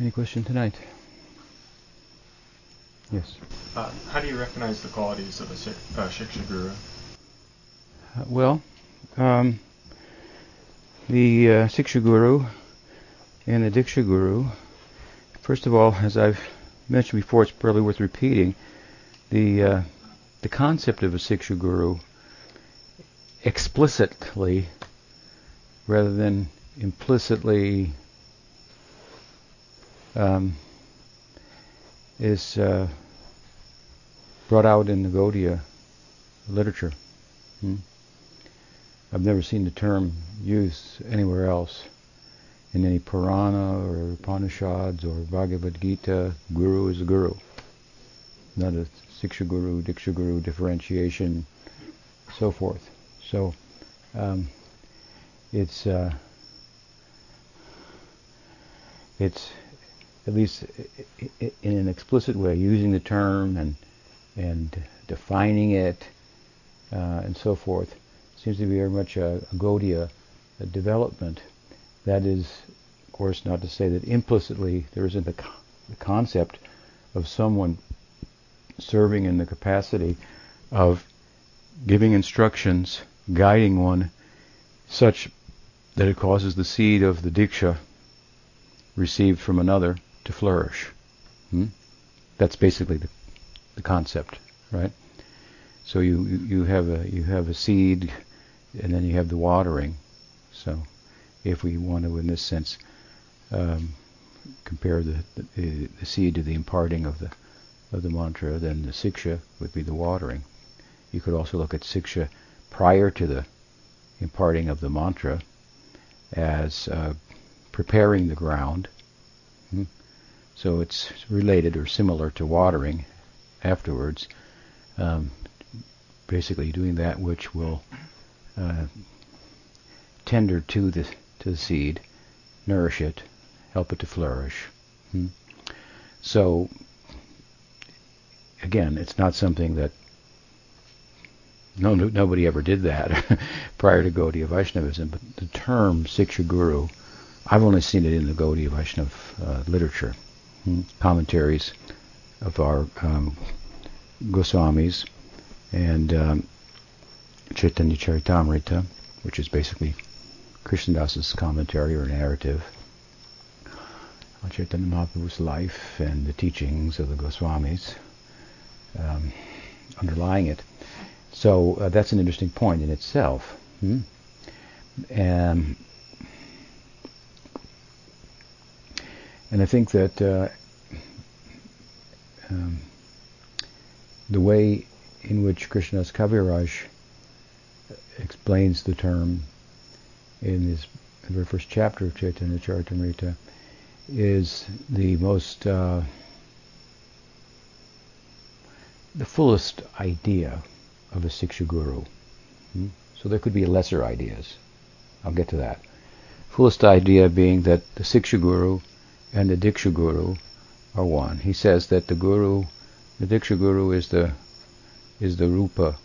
Any question tonight? Yes. Uh, how do you recognize the qualities of a uh, Shiksha Guru? Uh, well, um, the uh, Siksha Guru and the Diksha Guru, first of all, as I've mentioned before, it's probably worth repeating, the, uh, the concept of a Siksha Guru explicitly rather than implicitly um, is uh, brought out in the Gaudiya literature. Hmm? I've never seen the term used anywhere else. In any Purana or Upanishads or Bhagavad Gita, Guru is a Guru. Not a Siksha Guru, Diksha Guru differentiation, so forth. So, um, it's uh, it's at least in an explicit way using the term and and defining it uh, and so forth seems to be very much a, a a development. That is, of course, not to say that implicitly there isn't the, the concept of someone serving in the capacity of giving instructions, guiding one, such that it causes the seed of the diksha received from another to flourish. Hmm? That's basically the, the concept, right? So you, you have a you have a seed, and then you have the watering. So, if we want to, in this sense, um, compare the, the, the seed to the imparting of the of the mantra, then the siksha would be the watering. You could also look at siksha prior to the imparting of the mantra as uh, preparing the ground. So it's related or similar to watering afterwards. Um, basically, doing that which will uh, tender to the to the seed, nourish it, help it to flourish. Hmm? So again, it's not something that no, no nobody ever did that prior to Gaudiya Vaishnavism. But the term Siksha Guru, I've only seen it in the Gaudiya Vaishnava uh, literature? Commentaries of our um, Goswamis and um, Chaitanya Charitamrita, which is basically Krishnadas's commentary or narrative on Chaitanya Mahaprabhu's life and the teachings of the Goswamis um, underlying it. So uh, that's an interesting point in itself. Hmm? Um, and I think that uh, um, the way in which Krishnadas Kaviraj explains the term in his very first chapter of Chaitanya Charitamrita is the most uh, the fullest idea of a Siksha Guru. Hmm? So there could be lesser ideas. I'll get to that. Fullest idea being that the Siksha Guru and the Diksha Guru are one. He says that the Guru, the Diksha Guru is the is the Rupa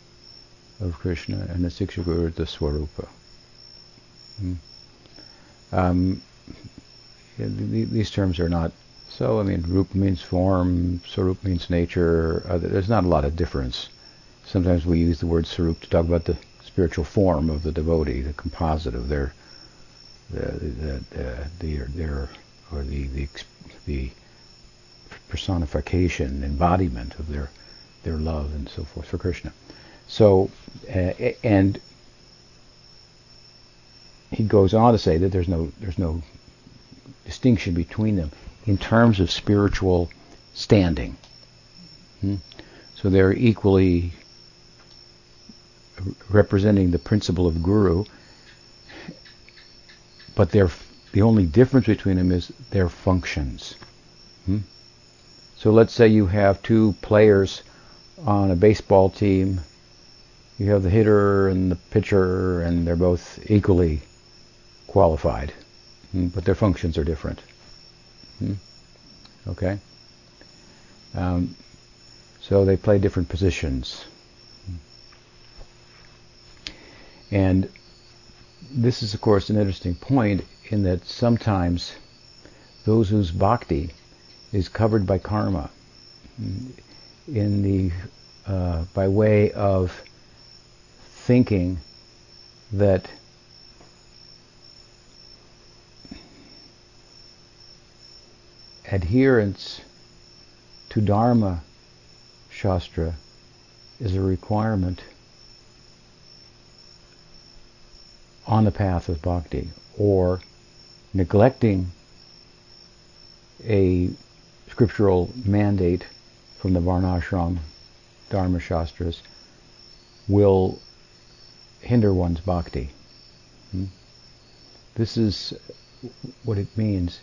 of Krishna and the Siksha Guru is the Swarupa. Hmm? Um, these terms are not so. I mean, Rupa means form, Swarup means nature. There's not a lot of difference. Sometimes we use the word Swarup to talk about the spiritual form of the devotee, the composite of their the the, the, the their or the, the the personification, embodiment of their their love and so forth for Krishna. So, uh, and he goes on to say that there's no there's no distinction between them in terms of spiritual standing. Hmm? So they're equally representing the principle of guru, but they're the only difference between them is their functions. Hmm? So let's say you have two players on a baseball team. You have the hitter and the pitcher, and they're both equally qualified, hmm? but their functions are different. Hmm? Okay? Um, so they play different positions. And this is, of course, an interesting point in that sometimes those whose bhakti is covered by karma in the uh, by way of thinking that adherence to Dharma Shastra is a requirement on the path of bhakti, or neglecting a scriptural mandate from the Varnashram Dharma Shastras will hinder one's bhakti. Hmm? This is what it means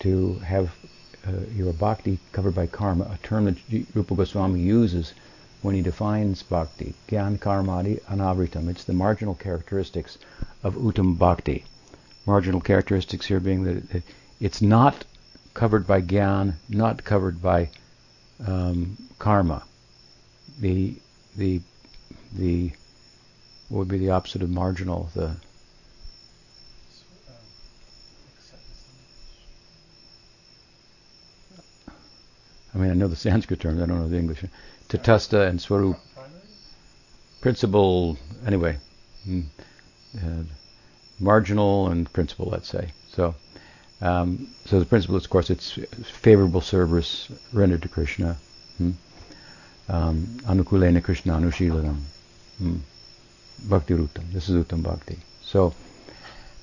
to have uh, your bhakti covered by karma, a term that Rupa Goswami uses when he defines bhakti. Gyan karmadi anavritam. It's the marginal characteristics of uttam bhakti. Marginal characteristics here being that it's not covered by gyan, not covered by um, karma. The the the what would be the opposite of marginal? The I mean, I know the Sanskrit terms. I don't know the English. Tatastha and Swarup. Principle, anyway. Hmm. Uh, marginal and principal, let's say. So, um, so the principle, is of course, it's favorable service rendered to Krishna. Hmm? Um, anukulena Krishna anushilanam. Hmm. Bhakti Rutam. This is Uttam Bhakti. So,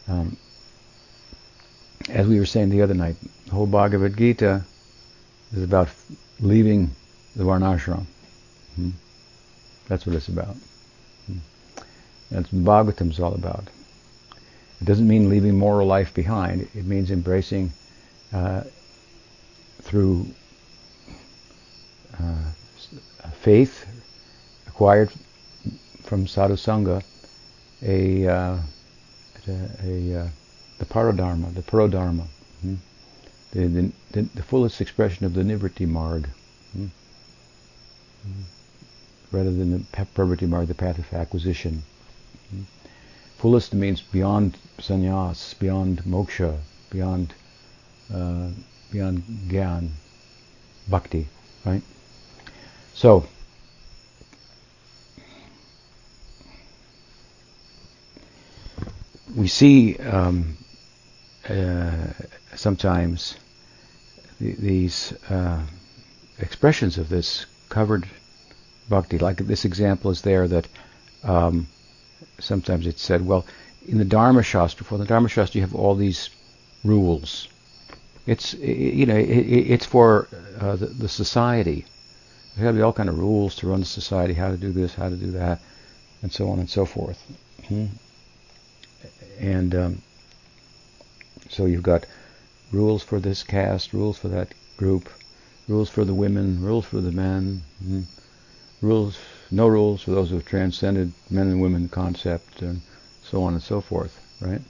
um, as we were saying the other night, the whole Bhagavad Gita is about leaving the Varnashram. Hmm? That's what it's about. Hmm? That's what is all about. It doesn't mean leaving moral life behind. It means embracing uh, through uh, faith acquired from sadhu sangha a, uh, a, a uh, the paradharma, the parodharma, hmm? the, the, the, the, fullest expression of the nivritti marg, hmm? Hmm? rather than the pravritti marg, the path of acquisition. Hmm? Fullest means beyond sannyas, beyond moksha, beyond uh, beyond gyan, bhakti, right? So, we see um, uh, sometimes th- these uh, expressions of this covered bhakti. Like this example is there that um, sometimes it's said, well, in the Dharma Shastra, for the Dharma Shastra, you have all these rules. It's you know it, it's for uh, the, the, society. There got to be all kind of rules to run the society, how to do this, how to do that, and so on and so forth. Hmm? And um, so you've got rules for this caste, rules for that group, rules for the women, rules for the men, hmm? rules, no rules for those who have transcended men and women concept, and so on and so forth. Right?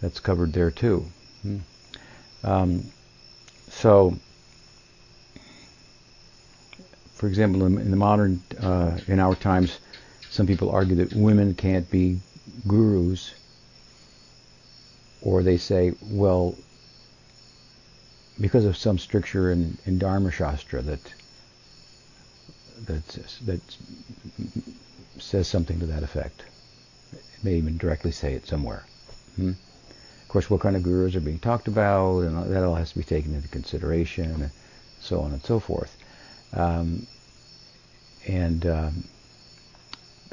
That's covered there too. Hmm? Um, so, for example, in, the modern, uh, in our times, some people argue that women can't be gurus or they say, well, because of some stricture in, in Dharma Shastra that that says something to that effect. It may even directly say it somewhere. Hmm? Of course, what kind of gurus are being talked about, and that all has to be taken into consideration, and so on and so forth. Um, and um,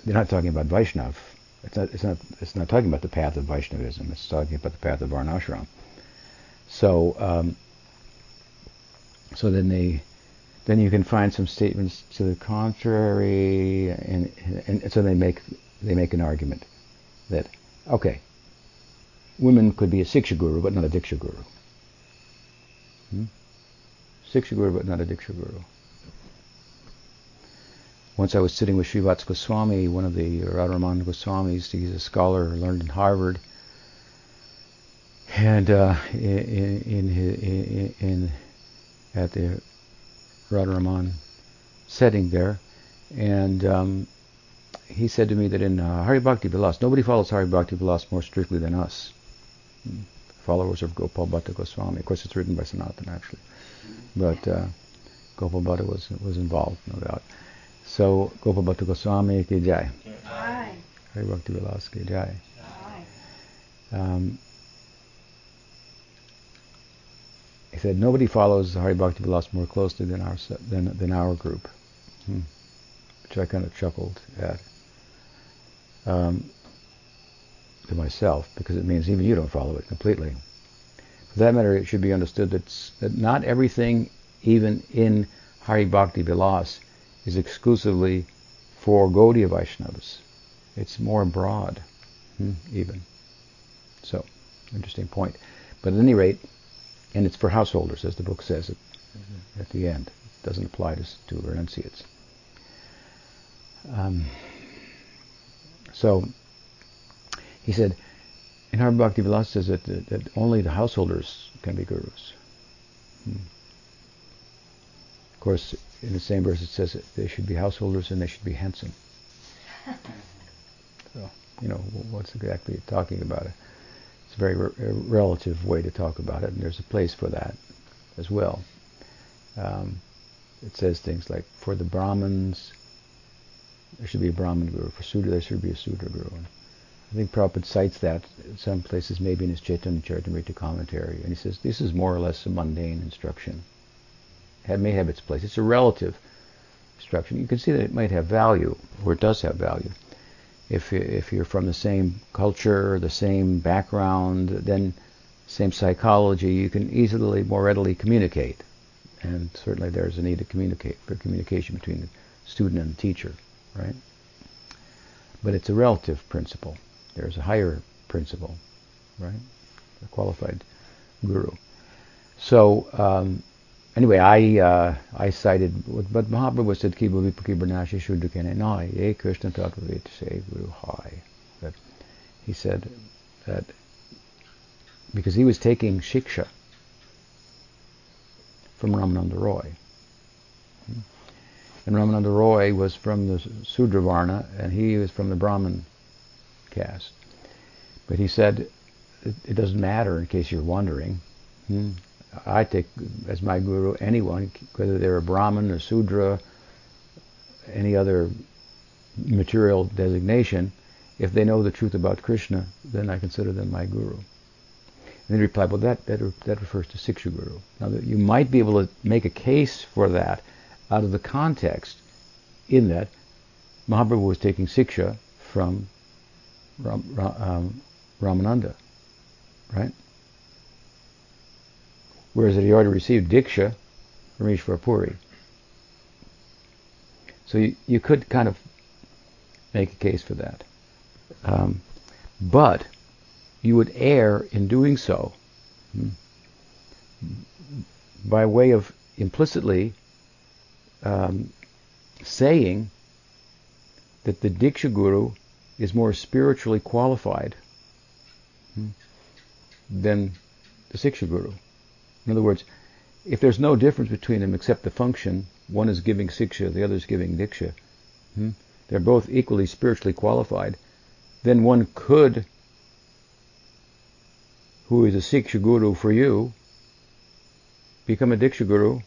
they're not talking about Vaishnav it's not, it's not, it's not talking about the path of Vaishnavism. It's talking about the path of Varnashram. So, um, so then they, then you can find some statements to the contrary, and, and, so they make, they make an argument that, okay, women could be a Siksha guru, but not a Diksha guru. Hmm? Siksha guru, but not a Diksha guru. Once I was sitting with Srivats Goswami, one of the Radharaman Goswamis. He's a scholar, learned in Harvard. And uh, in, in, in, in, at the Radharaman setting there, and um, he said to me that in uh, Hari Bhakti Vilas, nobody follows Hari Bhakti Vilas more strictly than us. followers of Gopal Bhatta Goswami. Of course, it's written by Sanatana actually, but uh, Gopal Bhatta was was involved, no doubt. So Gopal Bhatta Goswami ki jai. Hari Bhakti Vilas ki jai. Um, he said nobody follows Hari Bhakti Vilas more closely than our than than our group, hmm. which I kind of chuckled at. Um, to myself because it means even you don't follow it completely. For that matter, it should be understood that, that not everything, even in Hari Bhakti Vilas, is exclusively for Gaudiya Vaishnavas. It's more broad, hmm, even. So, interesting point. But at any rate, and it's for householders, as the book says at, mm-hmm. at the end. It doesn't apply to, to renunciates. Um, so, he said, in Hari Bhakti Vilas says that, that, that, only the householders can be gurus. Hmm. Of course, in the same verse it says that they should be householders and they should be handsome. so, you know, what's exactly talking about it? It's a very re- relative way to talk about it, and there's a place for that as well. Um, it says things like, for the Brahmins, there should be a Brahmin guru. For Sudra, there should be a Sudra guru. And I think Prabhupada cites that in some places, maybe in his Chaitanya Charitamrita commentary, and he says this is more or less a mundane instruction. It may have its place. It's a relative instruction. You can see that it might have value, or it does have value. If if you're from the same culture, the same background, then same psychology, you can easily, more readily communicate. And certainly there's a need to communicate for communication between the student and the teacher, right? But it's a relative principle. There's a higher principle, right? A qualified guru. So um, anyway, I uh, I cited but Mahaprabhu said Kibu Vipakibanashi Shuddhakene Nai Ye Krishna Tattva say Guru Hai. That he said that because he was taking shiksha from Ramananda Roy. And Ramananda Roy was from the Sudra Varna and he was from the Brahmin caste. But he said, it, it doesn't matter in case you're wondering. Hmm. I take as my guru anyone, whether they're a Brahmin, a Sudra, any other material designation, if they know the truth about Krishna, then I consider them my guru. And he replied, well, that, that, that refers to Siksha Guru. Now, you might be able to make a case for that out of the context in that Mahaprabhu was taking Siksha from Ram, um, Ramananda, right? Whereas he already received Diksha from Ishvara Puri. So you, you could kind of make a case for that. Um, but you would err in doing so hmm, by way of implicitly um, saying that the Diksha Guru is more spiritually qualified hmm, than the Siksha Guru. In other words, if there's no difference between them except the function, one is giving Siksha, the other is giving Diksha, hmm, they're both equally spiritually qualified, then one could, who is a Siksha Guru for you, become a Diksha Guru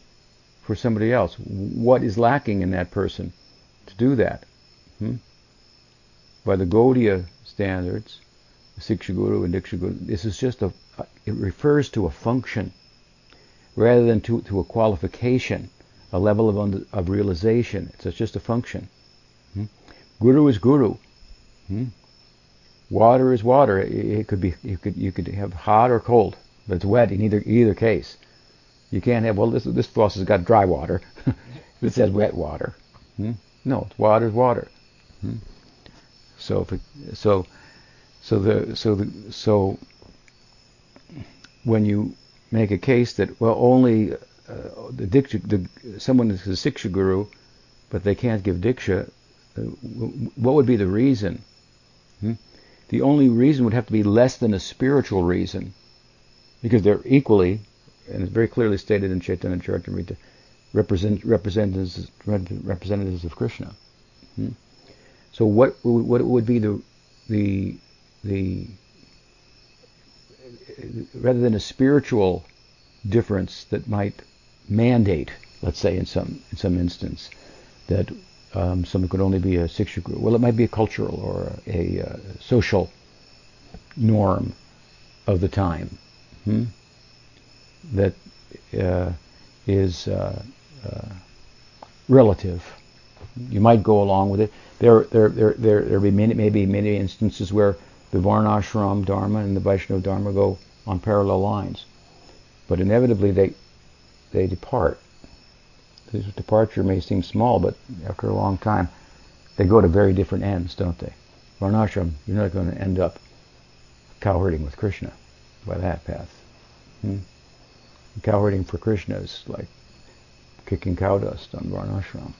for somebody else. What is lacking in that person to do that? Hmm? by the Gaudiya standards, Siksha Guru and Diksha Guru, this is just a, it refers to a function rather than to, to a qualification, a level of, under, of realization. It's just a function. Hmm? Guru is Guru. Hmm? Water is water. It, it, could be you could you could have hot or cold, but it's wet in either either case. You can't have well this this faucet's got dry water. it says wet water. Hmm? No, water is water. Hmm? So if it, so so the so the so when you make a case that well only uh, the diksha the, someone is a siksha guru, but they can't give diksha, uh, what would be the reason? Hmm? The only reason would have to be less than a spiritual reason, because they're equally, and it's very clearly stated in Chaitanya Charitamrita, represent, representatives representatives of Krishna. Hmm? So what what would be the the the rather than a spiritual difference that might mandate, let's say in some in some instance, that um, someone could only be a Siksha guru. Well, it might be a cultural or a, a social norm of the time hmm? that uh, is uh, uh, relative. You might go along with it. There, there, there, there, there be many, maybe many instances where the Varnashram Dharma and the Vaishnava Dharma go on parallel lines, but inevitably they they depart. This departure may seem small, but after a long time, they go to very different ends, don't they? Varnashram, you're not going to end up cowherding with Krishna by that path. Hmm? Cowherding for Krishna is like kicking cow dust on Varnashram.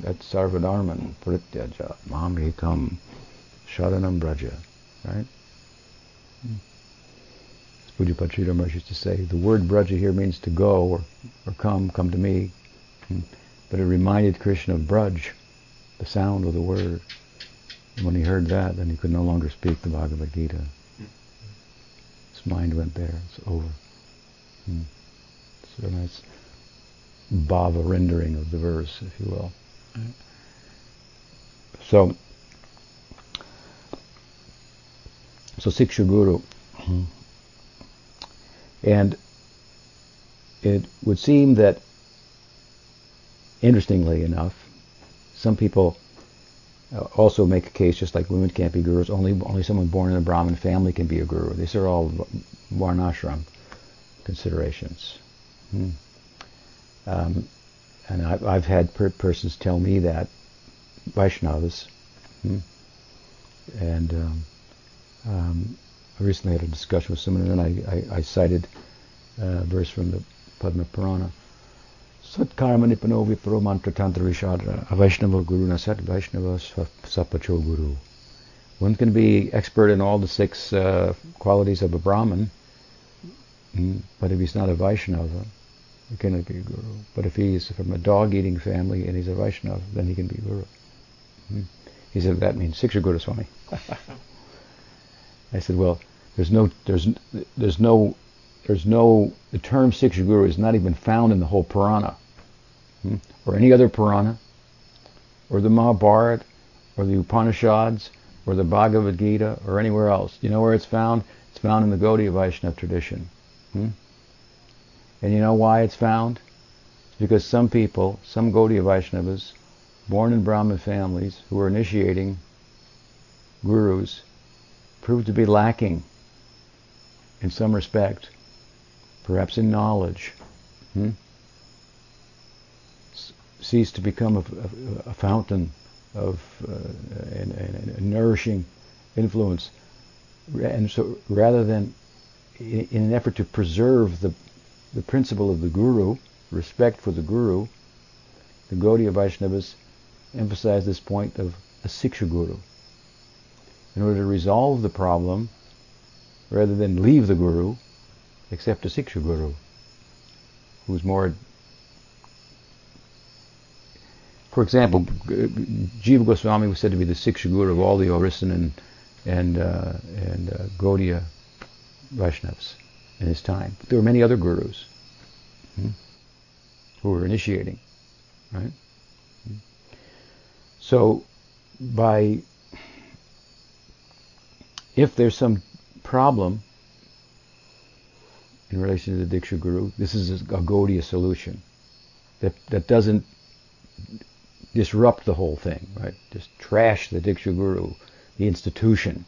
That's Sarvadharman Prityaja Mamekam Sharanam Braja. Right? Hmm. Pujapachita Maharaj used to say, the word Braja here means to go or, or come, come to me. Hmm. But it reminded Krishna of Braj, the sound of the word. And when he heard that, then he could no longer speak the Bhagavad Gita. His mind went there. It's over. Hmm. So nice bhava rendering of the verse, if you will. So, so Siksha Guru. And it would seem that, interestingly enough, some people uh, also make a case, just like women can't be gurus, only only someone born in a Brahmin family can be a guru. These are all varnashram considerations. Hmm. Um, and I've, I've had per- persons tell me that, Vaishnavas, hmm. and um, um, I recently had a discussion with someone, and I, I, I cited a verse from the Padma Purana. Satkarma nipano vipro mantra tantra vishadra avaishnava guru nasat vaishnava sapacho guru. One can be expert in all the six uh, qualities of a Brahmin, mm, but if he's not a Vaishnava, he cannot be a guru. But if he's from a dog-eating family and he's a Vaishnava, then he can be guru. Mm. He said, that means Siksha Guru Swami. I said, well, there's no, there's, there's no, there's no, the term Siksha Guru is not even found in the whole Purana, hmm? or any other Purana, or the Mahabharata, or the Upanishads, or the Bhagavad Gita, or anywhere else. You know where it's found? It's found in the Gaudiya Vaishnava tradition. Hmm? And you know why it's found? It's because some people, some Gaudiya Vaishnavas, born in Brahmin families, who are initiating gurus, proved to be lacking in some respect, perhaps in knowledge, hmm? cease to become a, a, a fountain of uh, and, and, and nourishing influence. And so rather than in, in, an effort to preserve the, the principle of the guru, respect for the guru, the Gaudiya Vaishnavas emphasize this point of a Siksha Guru in order to resolve the problem, rather than leave the guru, accept a Siksha Guru, who's more for example, Jiva Goswami was said to be the Siksha Guru of all the Orisan and and uh, and uh, Gaudiya Vaishnavas in his time. There were many other gurus hmm, who were initiating, right? So, by if there's some problem in relation to the Diksha Guru, this is a Gaudiya solution that, that doesn't disrupt the whole thing, right? Just trash the Diksha Guru, the institution.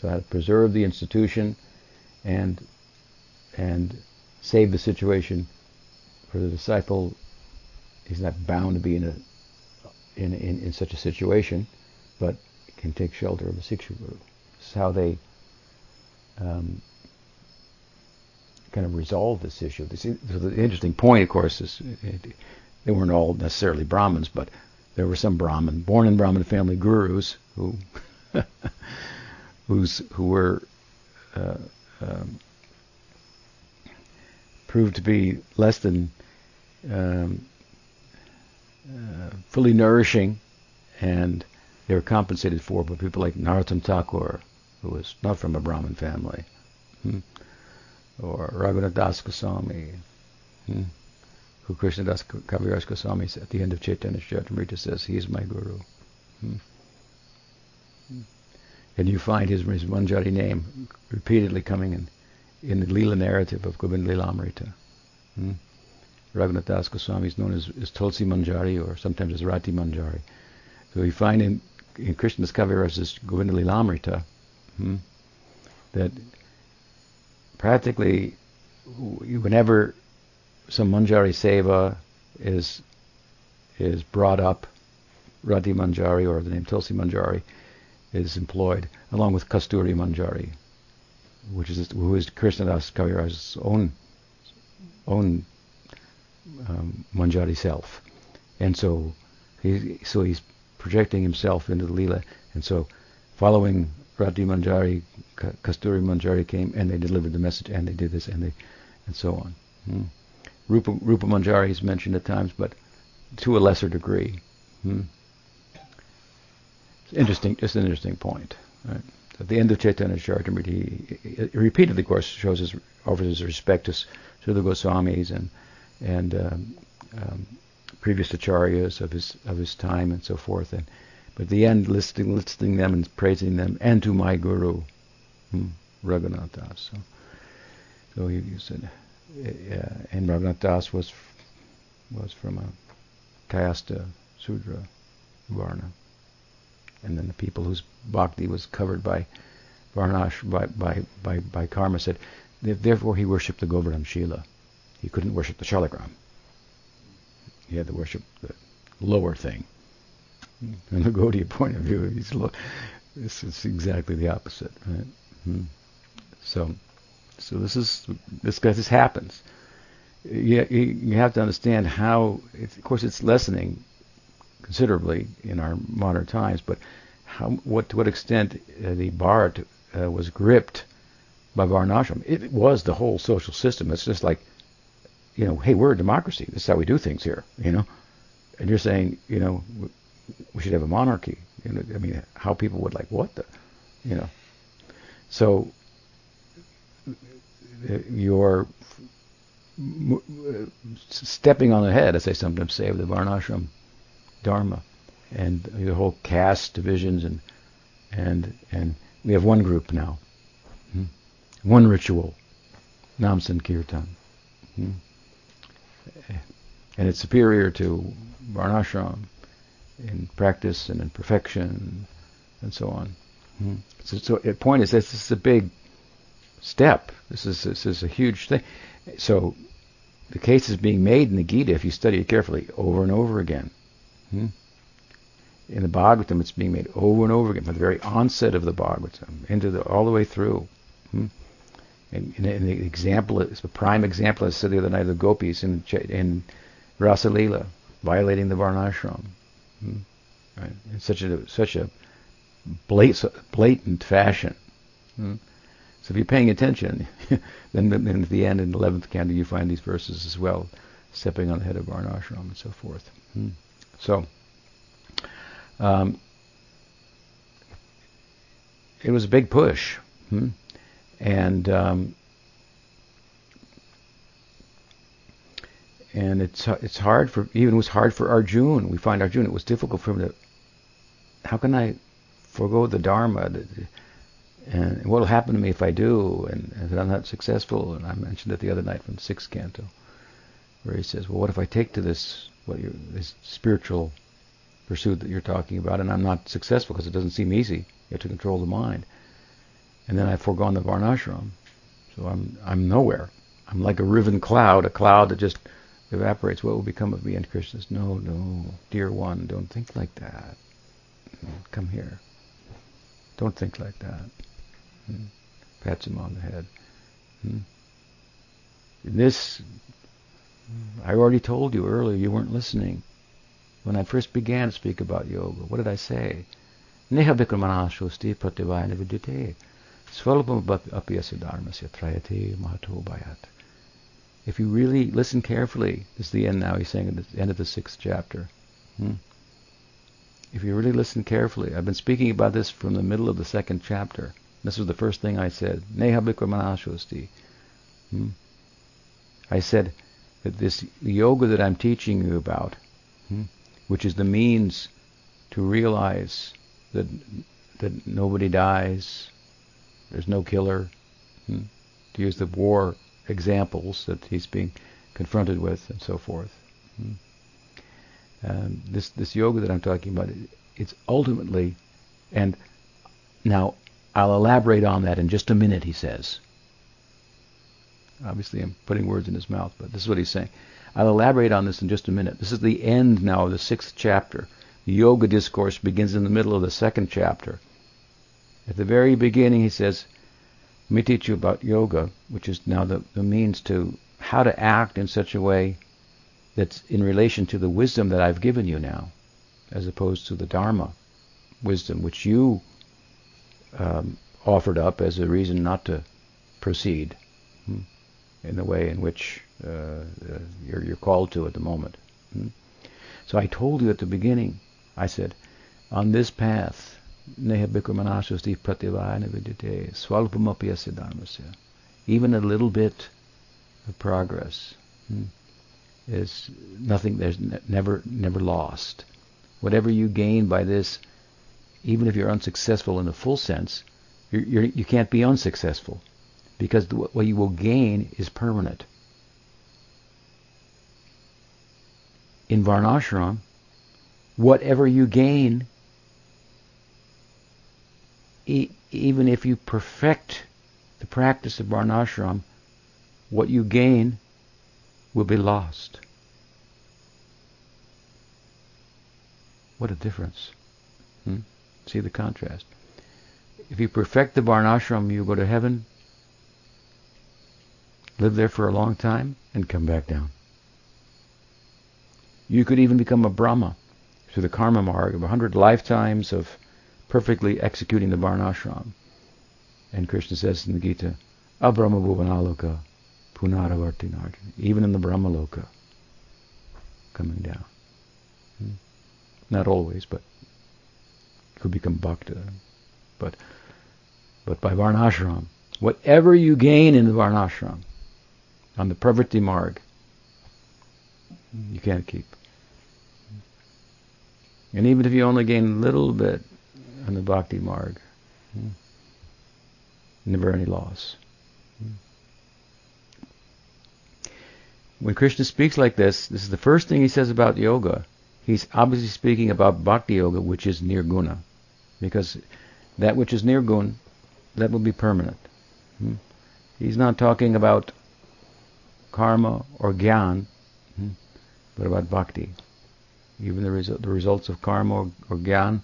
So I preserve the institution and and save the situation for the disciple. He's not bound to be in a in, in, in such a situation, but can take shelter of the Siksha Guru This is how they um, kind of resolve this issue. This, the interesting point, of course, is it, they weren't all necessarily Brahmins, but there were some Brahmin, born in Brahmin family gurus who who's who were uh, um, proved to be less than um, uh, fully nourishing, and they were compensated for by people like Narottam Thakur, who was not from a Brahmin family. Hmm? Or Raghunath Das Goswami, hmm? who Krishnadas Kaviraj Goswami at the end of Chaitanya Charitamrita says, he is my guru. Hmm? And you find his, his Manjari name repeatedly coming in in the Leela narrative of Govind Lilamrita. Hmm? Raghunath Das Goswami is known as, as Tulsi Manjari or sometimes as Rati Manjari. So you find in, in Krishnadas Kaviraj's Govinda Lilamrita hmm, that practically whenever some Manjari Seva is is brought up, Rati Manjari or the name Tulsi Manjari is employed, along with Kasturi Manjari, which is who is Krishnadas Kaviraj's own own um, Manjari self, and so he so he's projecting himself into the lila, and so following Rati Manjari, Kasturi Manjari came and they delivered the message and they did this and they and so on. Hmm. Rupa, Rupa Manjari is mentioned at times, but to a lesser degree. Hmm. Interesting, just an interesting point. Right? At the end of Chaitanya Charitamrita, he, he, repeatedly, of course, shows his offers his respect to, to the Goswamis and and um, um, previous acharyas of his of his time and so forth. And but the end, listing listing them and praising them, and to my guru, hmm, Raghunath Das. So, so he, he said, and Raghunath Das was was from a Kayasta Sudra Varna and then the people whose bhakti was covered by varnash by by by, by karma said, therefore he worshipped the Govardhan Shila. He couldn't worship the Shalagram. He had to worship the lower thing. From the Gaudiya point of view, lo- this is exactly the opposite. Right? Hmm. So, so this is this this happens. You, you have to understand how. of course, it's lessening considerably in our modern times, but how, what to what extent uh, the Bharat uh, was gripped by Varnashram. It was the whole social system. It's just like, you know, hey, we're a democracy. This is how we do things here, you know. And you're saying, you know, we should have a monarchy. You know, I mean, how people would like what the, you know. So you're stepping on the head, as I sometimes say, of the Varnashram dharma, and the whole caste divisions, and and and we have one group now, hmm? one ritual, Nam Sankirtan, hmm? and it's superior to Varnashram in practice and in perfection, and so on. Hmm? So, so the point is, this is a big step. This is this is a huge thing. So the case is being made in the Gita, if you study it carefully, over and over again. Hmm? In the Bhagavatam, it's being made over and over again from the very onset of the Bhagavatam into the all the way through. Hmm? And, and, and, the example is the prime example, I said the other night, of the gopis in in Rasa Leela, violating the Varnashram. Hmm? Right? In such a such a blatant, blatant fashion. Hmm? So if you're paying attention, then, then at the end, in the eleventh canto, you find these verses as well, stepping on the head of Varnashram and so forth. Hmm. So, um, it was a big push. And um, and it's it's hard for even it was hard for Arjun. We find Arjun. It was difficult for him to. How can I forego the dharma? And what will happen to me if I do? And if I'm not successful? And I mentioned it the other night from sixth canto, where he says, "Well, what if I take to this what this spiritual pursuit that you're talking about, and I'm not successful because it doesn't seem easy. Have to control the mind, and then I've foregone the varnashram, so I'm I'm nowhere. I'm like a riven cloud, a cloud that just evaporates. What will become of me? And says, No, no, dear one, don't think like that. Come here. Don't think like that. Hmm. Pats him on the head. Hmm. In this I already told you earlier, you weren't listening. When I first began to speak about yoga, what did I say? Neha vikramanashosti prativayana vidyate. Svalapam apyasya dharmasya trayate mahato bayat. If you really listen carefully, this is the end now, he's saying at the end of the sixth chapter. Hmm? If you really listen carefully, I've been speaking about this from the middle of the second chapter. This was the first thing I said. Hmm? I said that this yoga that I'm teaching you about, hmm, which is the means to realize that that nobody dies, there's no killer, hmm, to use the war examples that he's being confronted with and so forth. Hmm. Um, this this yoga that I'm talking about, it's ultimately, and now I'll elaborate on that in just a minute. He says. Obviously, I'm putting words in his mouth, but this is what he's saying. I'll elaborate on this in just a minute. This is the end now of the sixth chapter. The yoga discourse begins in the middle of the second chapter. At the very beginning, he says, Let me teach you about yoga, which is now the, the means to how to act in such a way that's in relation to the wisdom that I've given you now, as opposed to the Dharma wisdom, which you um, offered up as a reason not to proceed. Hmm in the way in which uh, uh, you're, you're, called to at the moment. Hmm? So I told you at the beginning, I said, on this path, neha bikumanashasti prativayana vidite swalpamapyasya dharmasya. Even a little bit of progress hmm, is nothing, there's ne- never, never lost. Whatever you gain by this, even if you're unsuccessful in the full sense, you're, you're, you can not be unsuccessful because what you will gain is permanent. In Varnashram, whatever you gain, even if you perfect the practice of Varnashram, what you gain will be lost. What a difference. Hmm? See the contrast. If you perfect the Varnashram, you go to heaven live there for a long time, and come back down. You could even become a Brahma through the karma marg of a hundred lifetimes of perfectly executing the Varnashram. And Krishna says in the Gita, Abrahma Bhuvanaloka Punaravartinarjuna. Even in the Brahmaloka, coming down. Hmm? Not always, but could become bhakta. But but by Varnashram, whatever you gain in the Varnashram, on the Pravritti Marg. You can't keep. And even if you only gain a little bit on the Bhakti Marg, hmm, never any loss. When Krishna speaks like this, this is the first thing he says about yoga. He's obviously speaking about Bhakti Yoga, which is nirguna. Because that which is nirguna, that will be permanent. Hmm. He's not talking about karma or gyan, hmm, but about bhakti. Even the, resu- the results of karma or, or gyan,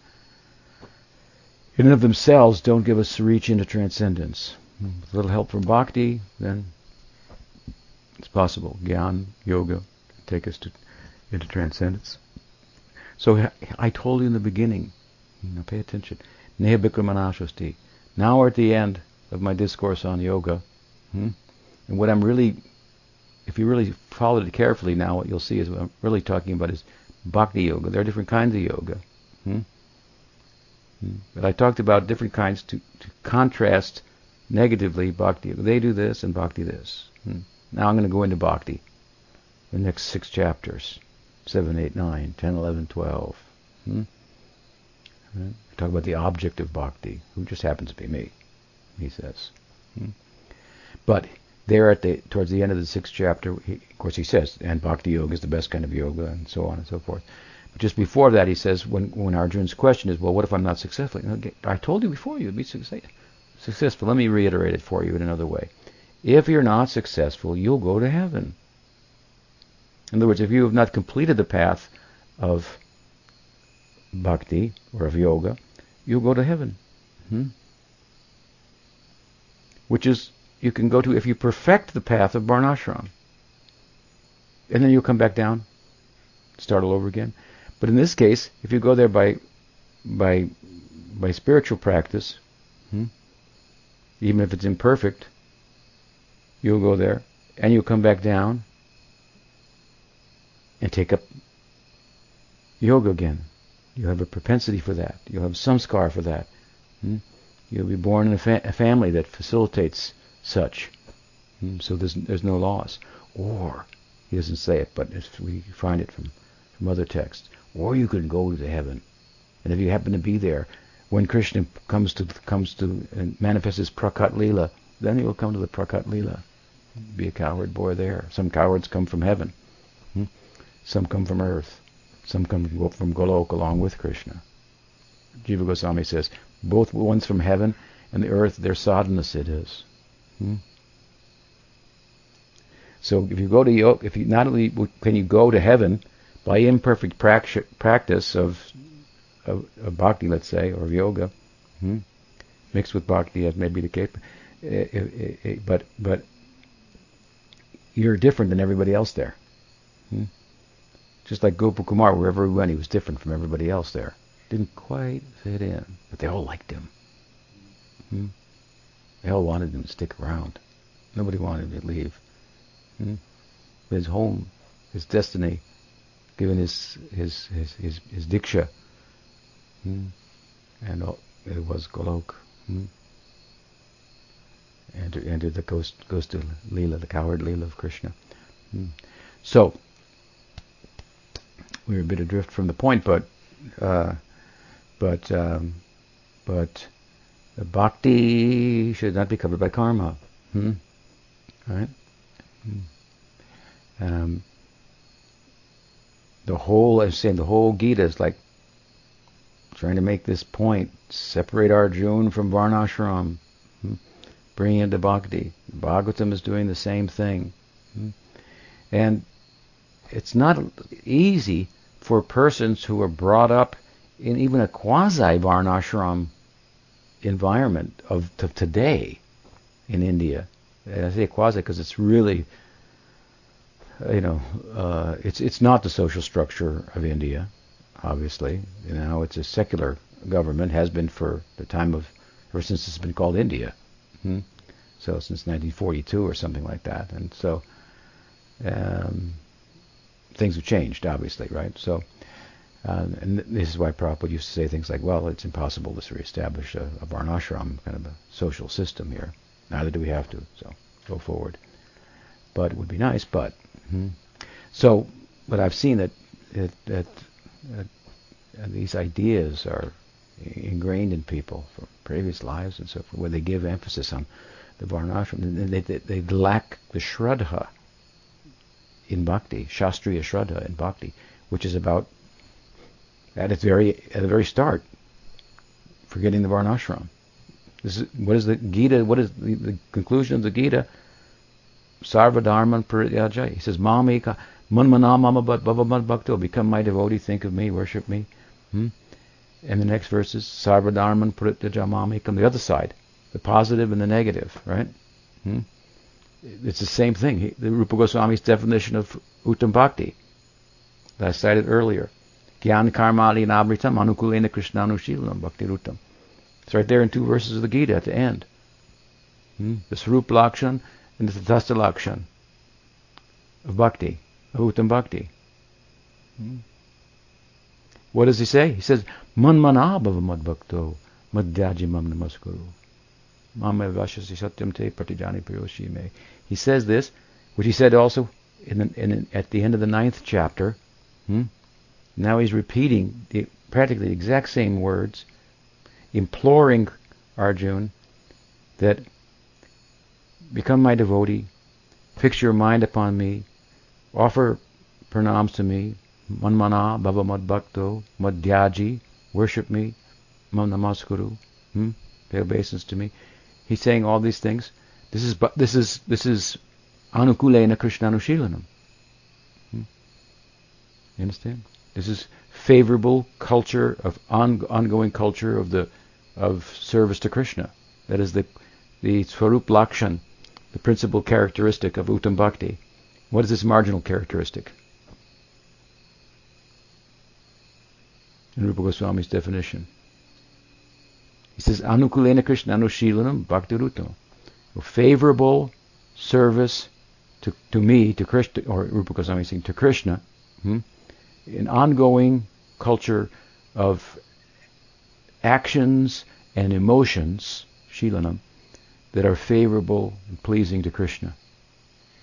in and of themselves, don't give us to reach into transcendence. With a little help from bhakti, then it's possible. Gyan, yoga, take us to, into transcendence. So I told you in the beginning, now pay attention. Neha. Now we're at the end of my discourse on yoga. Hmm? And what I'm really if you really followed it carefully now, what you'll see is what I'm really talking about is bhakti yoga. There are different kinds of yoga. Hmm? But I talked about different kinds to, to contrast negatively bhakti. They do this and bhakti this. Hmm. Now I'm going to go into bhakti. The next six chapters. 7, 8, 9, 10, 11, 12. Hmm? Right? Talk about the object of bhakti, who just happens to be me, he says. Hmm? But there at the towards the end of the sixth chapter, he, of course, he says, and bhakti yoga is the best kind of yoga, and so on and so forth. Just before that, he says, when when Arjun's question is, well, what if I'm not successful? I told you before you'd be successful. Let me reiterate it for you in another way. If you're not successful, you'll go to heaven. In other words, if you have not completed the path of bhakti or of yoga, you'll go to heaven. Hmm? Which is you can go to if you perfect the path of Varnashram. And then you'll come back down, start all over again. But in this case, if you go there by by by spiritual practice, hmm, even if it's imperfect, you'll go there and you'll come back down and take up yoga again. You have a propensity for that. You'll have samskara for that. Hmm? You'll be born in a, fa- a family that facilitates such. Hmm, so there's, there's no loss. Or, he doesn't say it, but if we find it from, from text. Or you can go to heaven. And if you happen to be there, when Krishna comes to comes to and manifests his Prakat Leela, then he will come to the Prakat Leela. Be a coward boy there. Some cowards come from heaven. Hmm? Some come from earth. Some come from Golok along with Krishna. Jiva Goswami says, both ones from heaven and the earth, their sadhana it is. Hmm? So if you go to yoga, if you not only can you go to heaven by imperfect practice of, of, of bhakti, let's say, or yoga, hmm? mixed with bhakti as may be the case, eh, eh, eh, but but you're different than everybody else there. Hmm? Just like Gopakumar, wherever he went, he was different from everybody else there. Didn't quite fit in, but they all liked him. Hmm? They all wanted him to stick around. Nobody wanted him to leave. Hmm? His home, his destiny, given his his his his, his diksha, hmm? and it was Golok. Hmm? And entered the goes goes to Leela, the coward Leela of Krishna. Hmm. So we were a bit adrift from the point, but uh, but um, but bhakti should not be covered by karma. Hmm? Right? Hmm. Um, the whole, I'm saying, the whole Gita is like trying to make this point: separate Arjuna from Varnashram, hmm? bring into bhakti. Bhagavatam is doing the same thing, hmm? and it's not easy for persons who are brought up in even a quasi Varnashram environment of today in India. And I say quasi because it's really, you know, uh, it's it's not the social structure of India, obviously. You know, it's a secular government, has been for the time of, ever since it's been called India. Hmm? So since 1942 or something like that. And so um, things have changed, obviously, right? So uh, and this is why Prabhupada used to say things like, well, it's impossible to reestablish a, a varnashram, kind of a social system here. Neither do we have to, so go forward. But it would be nice, but. Hmm. So, but I've seen that, that, that uh, these ideas are ingrained in people from previous lives and so forth, where they give emphasis on the varnashram. They, they, they lack the shraddha in bhakti, shastriya shraddha in bhakti, which is about at its very at the very start, forgetting the varnashram. This is what is the Gita? What is the, the conclusion of the Gita? Sarvadharman parityaja. He says, Mami Mamika manmana mama bhava bhakto. Become my devotee. Think of me. Worship me. Hmm? And the next verse is Sarvadharman parityaja mamikam. The other side, the positive and the negative. Right? Hmm? It's the same thing. He, the Rupa Goswami's definition of uttam bhakti that I cited earlier. Gyan karmali nabritam anukulena krishnanushilanam bhakti rutam. It's right there in two verses of the Gita at the end. Hmm? The Sarup Lakshan and the Tatastha Lakshan of Bhakti, of Uttam Bhakti. Hmm? What does he say? He says, Manmana bhava bhakto madhyaji mam namaskuru. Mama vashasi satyam te pratijani priyoshi me. He says this, which he said also in, the, in at the end of the ninth chapter. Hmm? Now he's repeating the, practically the exact same words, imploring Arjun that become my devotee, fix your mind upon me, offer pranams to me, manmana bhava mad bhakto madhyaji, worship me, mam namaskuru, hmm? pay obeisance to me. He's saying all these things. This is this is this is anukulena krishnanushilanam. Hmm? You understand? This is favorable culture of on, ongoing culture of the of service to Krishna. That is the the Swarup Lakshan, the principal characteristic of Uttam Bhakti. What is this marginal characteristic? In Rupa Goswami's definition. He says, Anukulena Krishna Anushilanam Bhakti Rutam. Favorable service to, to me, to Krishna, or Rupa Goswami saying to Krishna, hmm, an ongoing culture of actions and emotions, shilanam, that are favorable and pleasing to Krishna.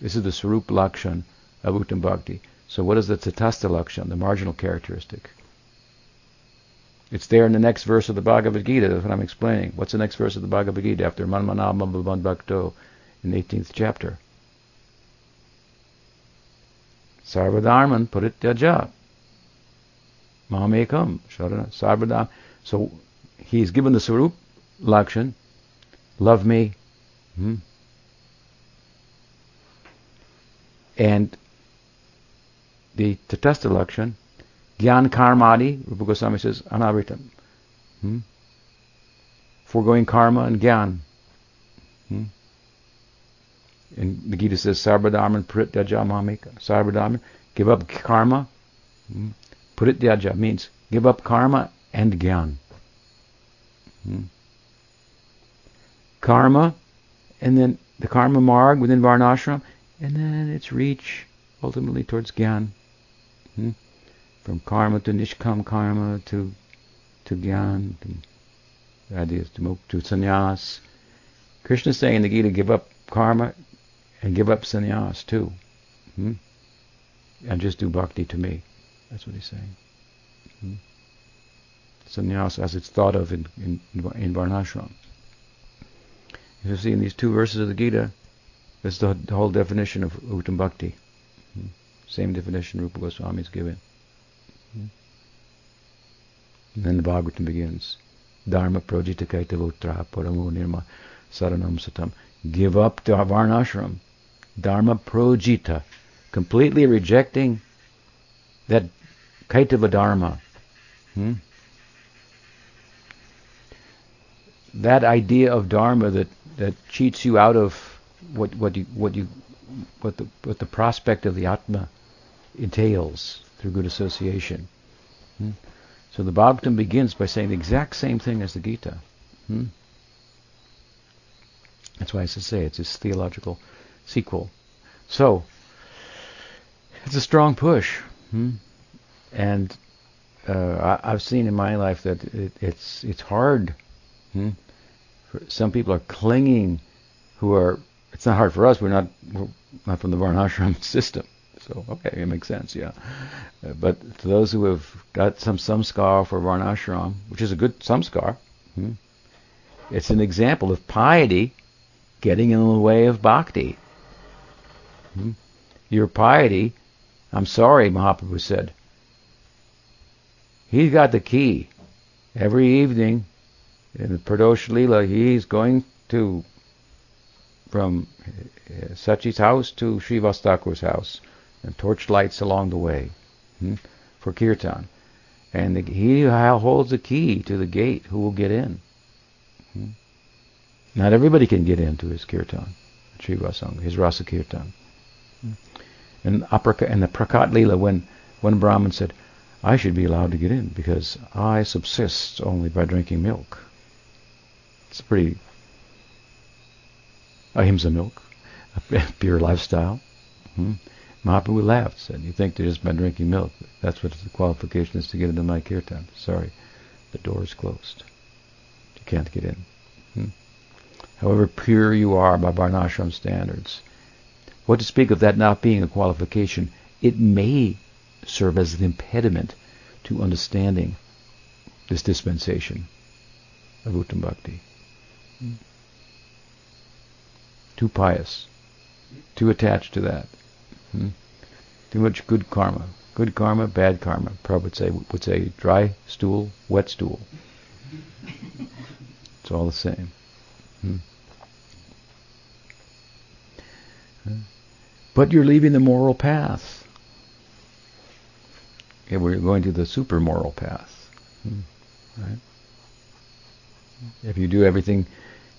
This is the Sarup Lakshan of Uttam Bhakti. So what is the Tatastha Lakshan, the marginal characteristic? It's there in the next verse of the Bhagavad Gita. That's what I'm explaining. What's the next verse of the Bhagavad Gita after Manmanam Bhakto in the 18th chapter? Sarvadharman Purityaja. Mamekam. Sarvadharman. So he's given the Sarup Lakshan. Love me. Hmm? And the Tatastha Lakshan, Gyan Karmadi, Rupa Goswami says, Anavritam. Hmm? Foregoing karma and Gyan. Hmm? And the Gita says, Sarvadharman Prityaja Mamika. Sarvadharman, give up karma. Hmm? Means give up karma and Gyan. Hmm? Karma, and then the karma marg within Varnashram, and then its reach ultimately towards Gyan. Hmm? From karma to nishkam karma to to Gyan, to ideas to to sannyas. Krishna is saying in the Gita, give up karma and give up sannyas too. Hmm? And just do bhakti to me. That's what he's saying. Hmm? Sannyas as it's thought of in, in, in Varnashram. You see in these two verses of the Gita, that's the, the whole definition of Uttam Bhakti. Hmm? Same definition Rupa Goswami is given. Hmm? And then the Bhagavatam begins. Dharma projita kaitavotra paramo nirma saranam satam. Give up to Varnashram. Dharma projita. Completely rejecting that kaitava dharma. Hmm? That idea of dharma that, that cheats you out of what what you what you what the what the prospect of the atma entails through good association. Hmm? So the Bhagavatam begins by saying the exact same thing as the Gita. Hmm? That's why I say it's this theological sequel. So it's a strong push, hmm? and uh, I, have seen in my life that it, it's it's hard. Some people are clinging, who are it's not hard for us. We're not we're not from the Varnashram system. So okay, it makes sense, yeah. Uh, but to those who have got some samskar for Varnashram, which is a good samskar, hmm, it's an example of piety getting in the way of bhakti. Hmm. Your piety, I'm sorry, Mahaprabhu said. He's got the key. Every evening in the Pradosh Lila, he's going to from Sachi's house to Srivas Thakur's house, and torch lights along the way hmm, for kirtan. And the, he holds the key to the gate who will get in. Hmm. Not everybody can get into his kirtan, Srivas Angan, his rasa kirtan. Hmm. And, the Prakat Lila, when one Brahmin said, I should be allowed to get in because I subsist only by drinking milk. It's pretty ahimsa milk, a pure lifestyle. Hmm? Mahaprabhu laughed, said, you think they're just by drinking milk. That's what the qualification is to get into my kirtan. Sorry, the door is closed. You can't get in. Hmm? However pure you are by Varnashram standards, what to speak of that not being a qualification, it may serve as an impediment to understanding this dispensation of Uttam Bhakti. Too pious, too attached to that. Hmm? Too much good karma. Good karma, bad karma. Prabhupada would say, would say dry stool, wet stool. It's all the same. Hmm? But you're leaving the moral path. Okay, we're going to the super moral path. Hmm? Right? If you do everything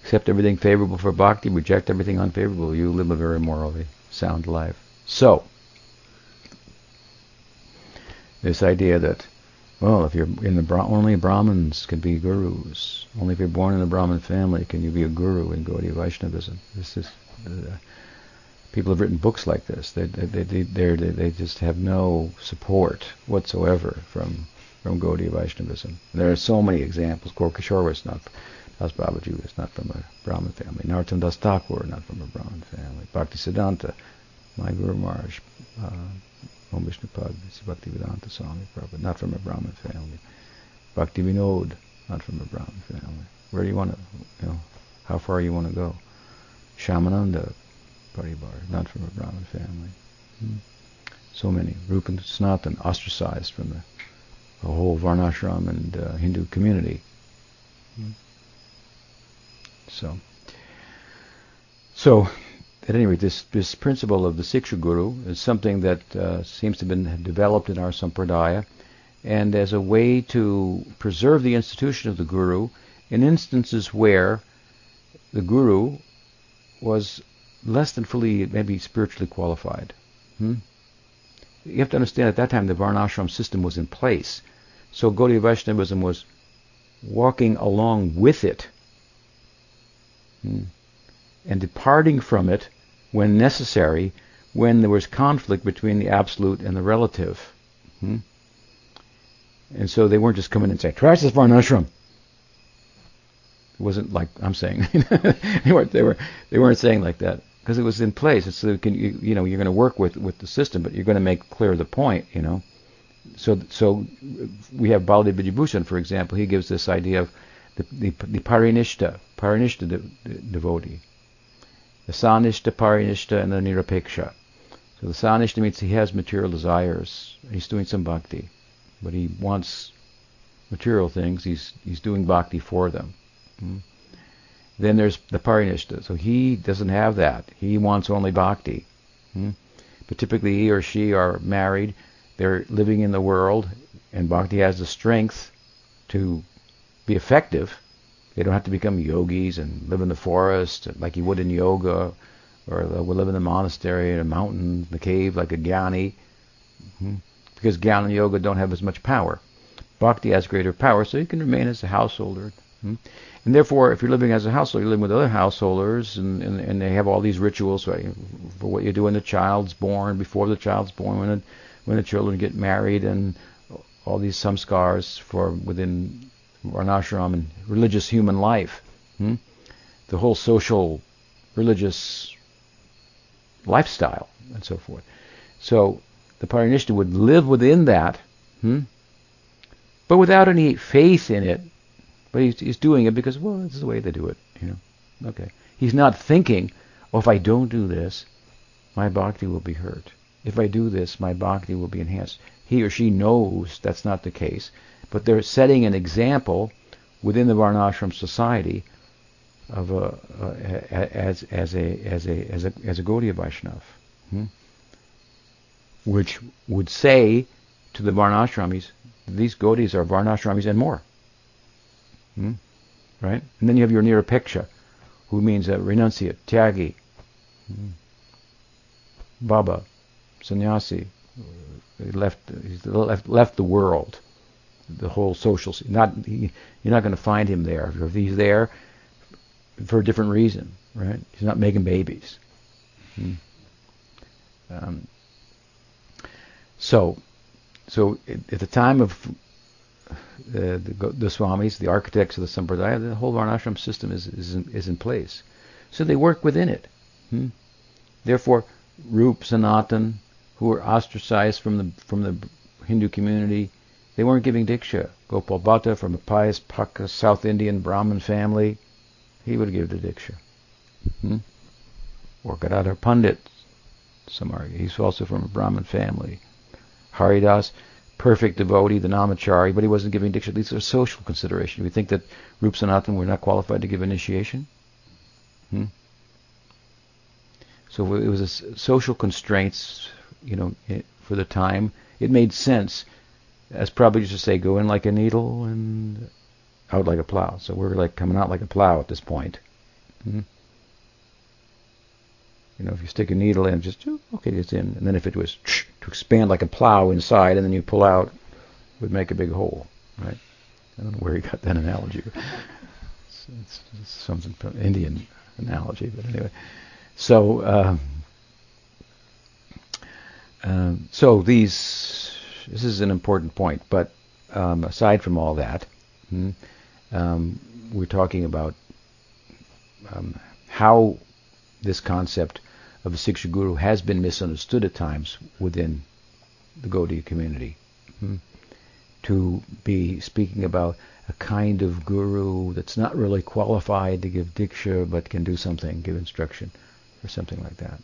accept everything favorable for bhakti, reject everything unfavorable, you live a very morally sound life. So, this idea that, well, if you're in the only Brahmins can be gurus. Only if you're born in a Brahmin family can you be a guru in Gaudiya Vaishnavism. This is uh, people have written books like this. They they they they they just have no support whatsoever from from Gaudiya Vaishnavism. There are so many examples. Gorkishore was not Das Babaji is not from a Brahmin family. Narottam Das Thakur, not from a Brahmin family. Bhakti Siddhanta, my Guru Maharaj, uh, Om Vishnu Pad, Bhakti Vedanta Swami Prabhupada, not from a Brahmin family. Bhakti Vinod, not from a Brahmin family. Where do you want to, you know, how far you want to go? Shyamananda Paribar, not from a Brahmin family. Hmm. So many. Rupan Sanatan, ostracized from the, the whole Varnashram and uh, Hindu community. Hmm. So, so at any rate, this, this principle of the Siksha Guru is something that uh, seems to have been developed in our Sampradaya, and as a way to preserve the institution of the Guru in instances where the Guru was less than fully, maybe spiritually qualified. Hmm? You have to understand at that time the Varnashram system was in place. So Gaudiya Vaishnavism was walking along with it hmm, and departing from it when necessary, when there was conflict between the absolute and the relative. Hmm? And so they weren't just coming and saying, trash this Varnashram. It wasn't like I'm saying. they weren't. They were. They weren't saying like that because it was in place. So can, you, you know you're going to work with with the system, but you're going to make clear the point. You know. So so we have Vidyabhushan, for example. He gives this idea of the the, the parinishta, parinishta de, de, devotee, the sanishta, parinishta, and the nirapeksha. So the sanishta means he has material desires. He's doing some bhakti, but he wants material things. He's he's doing bhakti for them. Hmm. Then there's the parinishta. So he doesn't have that. He wants only bhakti. Hmm. But typically he or she are married. They're living in the world, and bhakti has the strength to be effective. They don't have to become yogis and live in the forest like you would in yoga, or live in the monastery, in a mountain, in the cave, like a jnani. Hmm. Because jnana and yoga don't have as much power. Bhakti has greater power, so you can remain as a householder. Hmm. And therefore, if you're living as a household, you're living with other householders, and, and, and they have all these rituals right, for what you do when the child's born, before the child's born, when it, when the children get married, and all these samskars for within varnashram and religious human life. Hmm? The whole social, religious lifestyle, and so forth. So the Parinishta would live within that, hmm? but without any faith in it but he's, he's doing it because, well, this is the way they do it. You know, okay. He's not thinking, oh, if I don't do this, my bhakti will be hurt. If I do this, my bhakti will be enhanced. He or she knows that's not the case, but they're setting an example within the varnashram society of a, as as a as a as a as a Gaudiya Vaishnav, hmm? which would say to the varnashramis, these Gaudiyas are varnashramis and more. Hmm? Right? And then you have your nirapeksha, who means a renunciate, tyagi, hmm. Baba, sannyasi. Left, he's left, left the world, the whole social. Not he, you're not going to find him there. If he's there, for a different reason, right? He's not making babies. Hmm. Um, so, so at the time of the, the, the swamis, the architects of the sampradaya, the whole varnashram system is is in, is in place. So they work within it. Hmm? Therefore, Rup, Sanatan, who were ostracized from the from the Hindu community, they weren't giving diksha. Gopal Bhatta from a pious Paka South Indian Brahmin family, he would give the diksha. Hmm? Or Gadadhar Pandit, some argue, he's also from a Brahmin family. Haridas, perfect devotee, the namachari, but he wasn't giving diksha. These are social considerations. We think that Rup Sanatan were not qualified to give initiation. Hmm? So it was a social constraints, you know, for the time. It made sense, as probably just to say, go in like a needle and out like a plow. So we're like coming out like a plow at this point. Hmm? You know, if you stick a needle in, just okay, it's in. And then if it was to expand like a plow inside, and then you pull out, would make a big hole, right? I don't know where he got that analogy. It's, it's, it's something from Indian analogy, but anyway. So, uh, um, so these, this is an important point. But um, aside from all that, hmm, um, we're talking about um, how this concept of a Siksha Guru has been misunderstood at times within the Gaudiya community. Hmm? To be speaking about a kind of guru that's not really qualified to give diksha but can do something, give instruction, or something like that.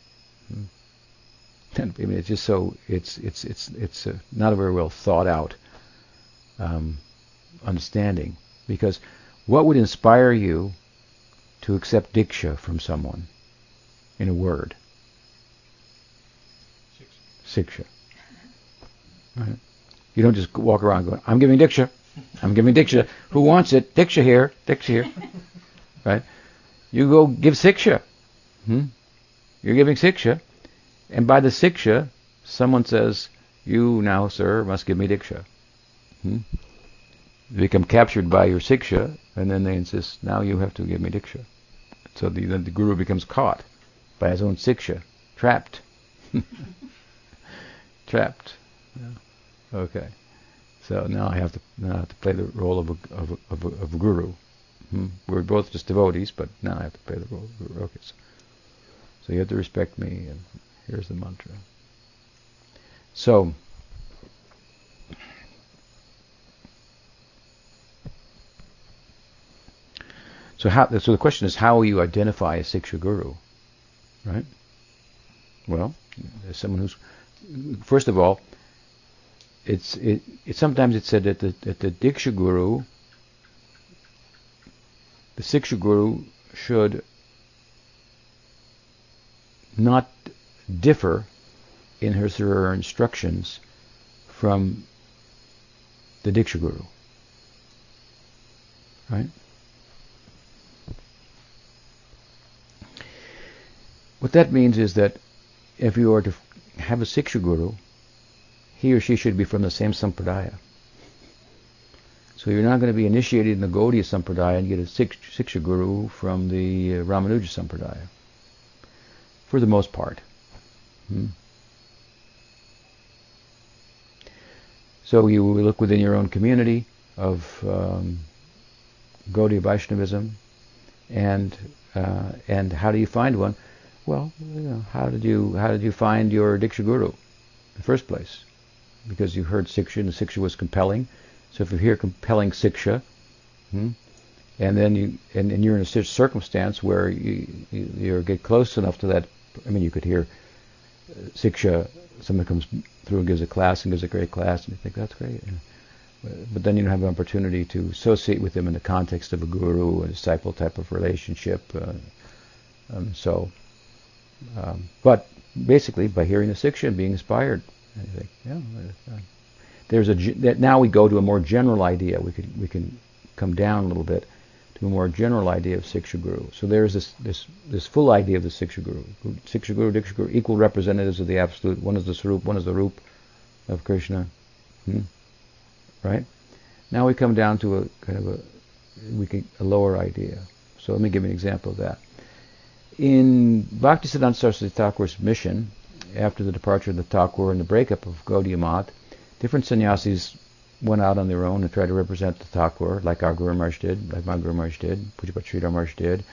Hmm? And, I mean, it's just so it's it's it's it's a, not a very well thought out um, understanding because what would inspire you to accept diksha from someone in a word? Siksha. Right? You don't just walk around going, I'm giving diksha. I'm giving diksha. Who wants it? Diksha here. Diksha here. right? You go give siksha. Hmm? You're giving siksha. And by the siksha, someone says, you now, sir, must give me diksha. Hmm? You become captured by your siksha, and then they insist, now you have to give me diksha. So the, then the guru becomes caught by his own siksha, trapped. trapped. Yeah. Okay. So now I have to now I have to play the role of a of a, of a, of a guru. Hmm. We're both just devotees, but now I have to play the role of a guru. Okay. So, so you have to respect me, and here's the mantra. So. So how? So the question is, how will you identify a siksha guru, right? Well, there's someone who's first of all, it's it, it sometimes it's said that the that the diksha guru, the siksha guru should not differ in or her instructions from the diksha guru. Right? What that means is that if you are to have a Siksha Guru, he or she should be from the same Sampradaya. So you're not going to be initiated in the Gaudiya Sampradaya and get a Siksha Guru from the uh, Ramanuja Sampradaya. For the most part. Hmm. So you look within your own community of um, Gaudiya Vaishnavism, and uh, and how do you find one? Well, you know, how did you how did you find your Diksha Guru in the first place? Because you heard Siksha and Siksha was compelling. So if you hear compelling Siksha, hmm, and then you and, and, you're in a circumstance where you, you, you get close enough to that. I mean, you could hear uh, Siksha. Someone comes through and gives a class and gives a great class, and you think that's great. But then you don't have an opportunity to associate with them in the context of a guru, a disciple type of relationship. Uh, um, so um, but basically, by hearing the siksha and being inspired, I think, yeah, uh, there's a that now we go to a more general idea. We can we can come down a little bit to a more general idea of siksha guru. So there's this this this full idea of the siksha guru, siksha guru, diksha guru, equal representatives of the absolute. One is the swarup, one is the roop of Krishna. Hmm? Right. Now we come down to a kind of a we can a lower idea. So let me give you an example of that in Bhaktisiddhanta Saraswati Thakur's mission, after the departure of the Thakur and the breakup of Gaudiya Math, different sannyasis went out on their own and tried to represent the Thakur, like our Guru Maharaj did, like my Guru Maharaj did, Pujyapad Sridhar Maharaj did,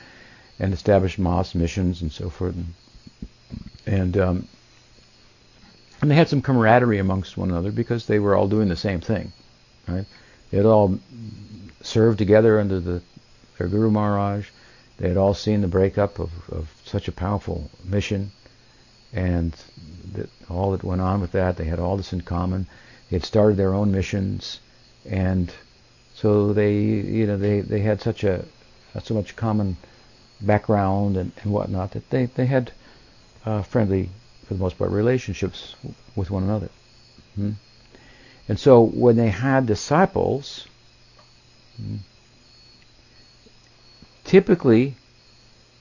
and established mass missions and so forth. And um, and they had some camaraderie amongst one another because they were all doing the same thing, right? They had all served together under the their Guru Maharaj they had all seen the breakup of, of such a powerful mission and that all that went on with that. They had all this in common. They had started their own missions, and so they, you know, they, they had such a so much common background and, and whatnot that they they had uh, friendly, for the most part, relationships with one another. Hmm? And so when they had disciples, hmm, typically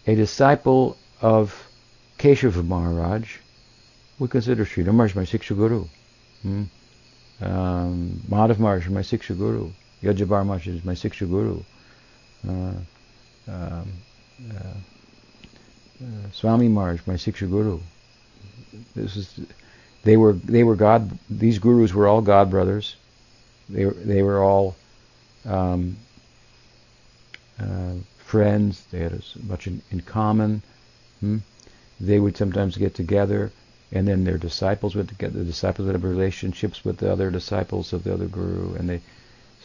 a disciple of Keshava Maharaj would consider Sri Maharaj my Siksha Guru. Hmm? Um, Madhav Maharaj my Siksha Guru. Yajabar Maharaj is my Siksha Guru. Uh, um, uh, uh, Swami Maharaj, my Siksha Guru. This is, they were they were God. These gurus were all God brothers. They they were all um, uh, friends. They had as much in, in common. Hmm? They would sometimes get together, and then their disciples would get the disciples would have relationships with the other disciples of the other guru, and they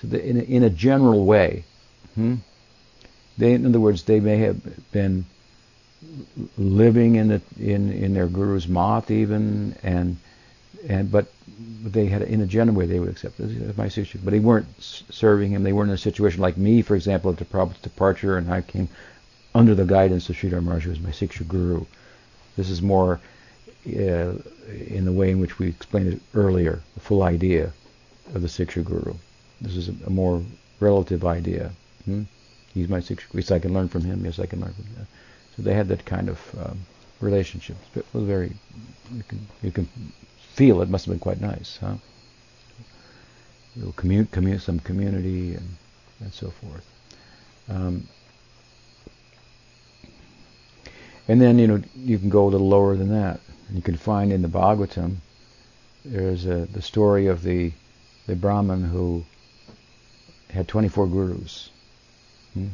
so in a, in a general way. Hmm? They, in other words, they may have been living in the, in in their guru's math even, and and but they had in a general way they would accept this as my sister, but they weren't serving him. They weren't in a situation like me, for example, at the Prabhupada's departure, and I came under the guidance of Sridhar Maharaj, who was my Siksha guru. This is more uh, in the way in which we explained it earlier, the full idea of the Siksha guru. This is a, a more relative idea. Hmm? He's my Siksha. Yes, I can learn from him. Yes, I can learn from him. So they had that kind of um, relationship. It was very. You can, you can feel it must have been quite nice, huh? Commu- commu- some community and, and so forth. Um, and then you know you can go a little lower than that. You can find in the Bhagavatam there's a, the story of the the Brahmin who had 24 gurus, hmm?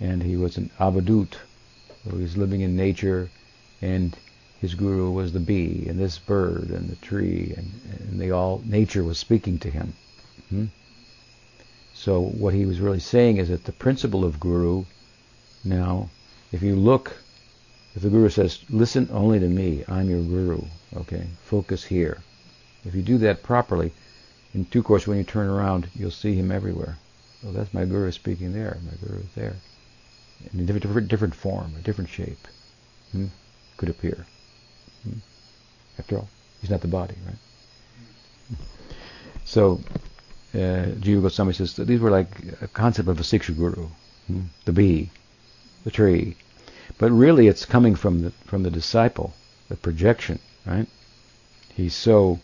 and he was an avadut, who was living in nature, and his guru was the bee and this bird and the tree, and, and they all nature was speaking to him. Hmm? So what he was really saying is that the principle of guru. Now, if you look, if the guru says, "Listen only to me, I'm your guru," okay, focus here. If you do that properly, in two course, when you turn around, you'll see him everywhere. Oh, that's my guru speaking there. My guru there, in a different, different form, a different shape, hmm? could appear. After all, he's not the body, right? So, uh, Jiva Goswami says that these were like a concept of a Siksha Guru, hmm? the bee, the tree. But really it's coming from the, from the disciple, the projection, right? He's so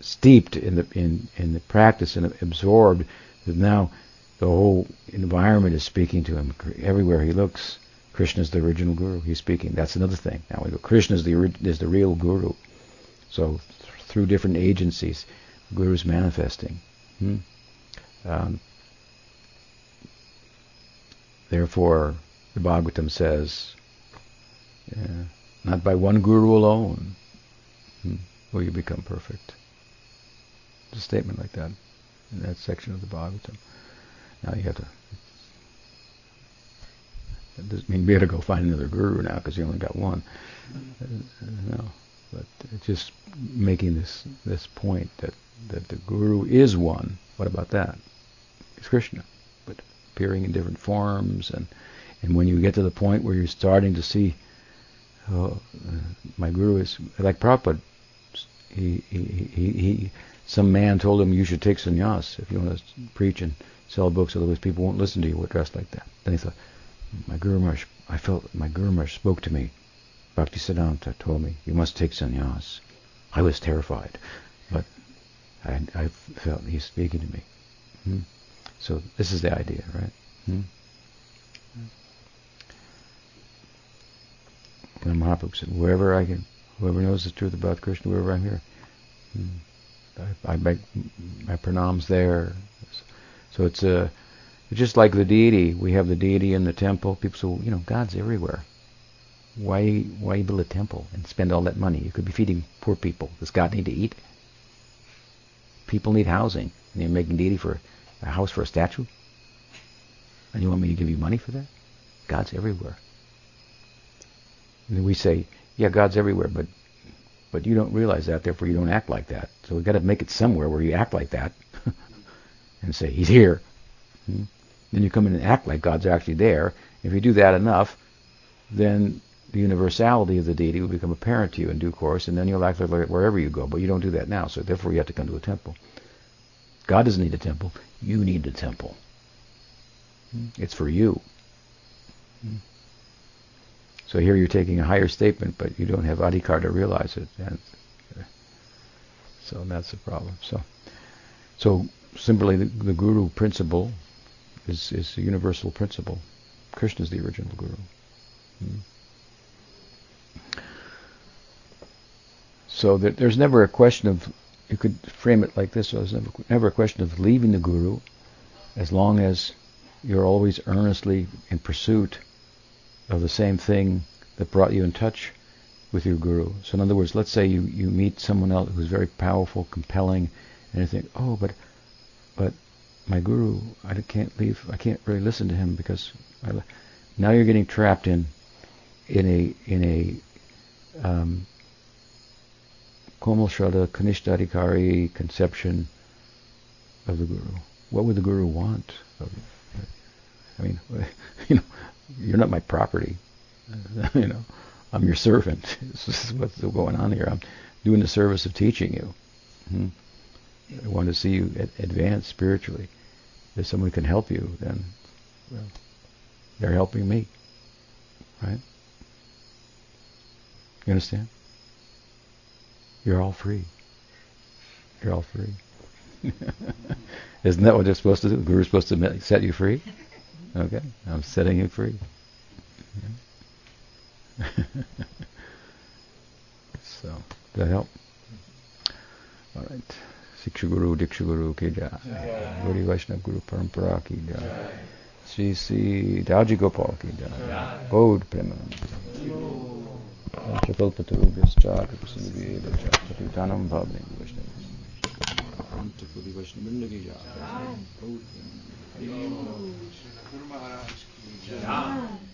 steeped in the, in, in the practice and absorbed that now the whole environment is speaking to him everywhere he looks. Krishna is the original guru. He's speaking. That's another thing. Now we go. Krishna is the is the real guru. So th- through different agencies, guru is manifesting. Hmm? Um, therefore, the Bhagavatam says, yeah, not by one guru alone hmm, will you become perfect. It's a statement like that in that section of the Bhagavatam. Now you have to it doesn't mean we got to go find another guru now because you only got one. No, but just making this this point that that the guru is one. What about that? It's Krishna, but appearing in different forms, and and when you get to the point where you're starting to see, oh, my guru is like Prabhupada. He, he, he, he, some man told him you should take sannyas if you want to preach and sell books, otherwise people won't listen to you We're dressed like that. Then he thought, my Guru Maharaj, I felt my Guru Maharaj spoke to me. Bhakti Siddhanta told me, you must take sannyas. I was terrified, but I, I felt he's speaking to me. Hmm? So this is the idea, right? Hmm? And Mahaprabhu said, wherever I can, whoever knows the truth about Krishna, wherever I'm here, hmm, I, I make my pranams there. So it's a just like the deity, we have the deity in the temple. People say, well, you know, God's everywhere. Why, why build a temple and spend all that money? You could be feeding poor people. Does God need to eat? People need housing. And you're making deity for a house for a statue? And you want me to give you money for that? God's everywhere. And we say, yeah, God's everywhere, but but you don't realize that, therefore you don't act like that. So we've got to make it somewhere where you act like that and say, He's here. Hmm? Then you come in and act like God's actually there. If you do that enough, then the universality of the deity will become apparent to you in due course, and then you'll act like wherever you go. But you don't do that now, so therefore you have to come to a temple. God doesn't need a temple. You need a temple. It's for you. So here you're taking a higher statement, but you don't have adhikar to realize it. And so that's the problem. So, so simply the, the guru principle is, is a universal principle. Krishna is the original guru. Hmm. So there's never a question of, you could frame it like this, so there's never, never a question of leaving the guru as long as you're always earnestly in pursuit of the same thing that brought you in touch with your guru. So in other words, let's say you, you meet someone else who's very powerful, compelling, and you think, oh, but but my guru, I can't leave, I can't really listen to him because I, now you're getting trapped in in a in a um, Komal Shraddha Kanishtadhikari conception of the guru. What would the guru want of you? I mean, you know, you're not my property. you know, I'm your servant. This is what's going on here. I'm doing the service of teaching you. Hmm? I want to see you advance spiritually. If someone can help you, then well, they're helping me. Right? You understand? You're all free. You're all free. Isn't that what they're supposed to do? The Guru's supposed to set you free? Okay, I'm setting you free. so, does that help? All right. शिक्षु गुरु दीक्षु गुरु की जय गौरी वैष्णव गुरु परंपरा की जय श्री श्री राज़ी गोपाल की जय बौद्ध प्रेमानंद चतुर्थानम भावने वैष्णव चतुर्थी वैष्णव की जय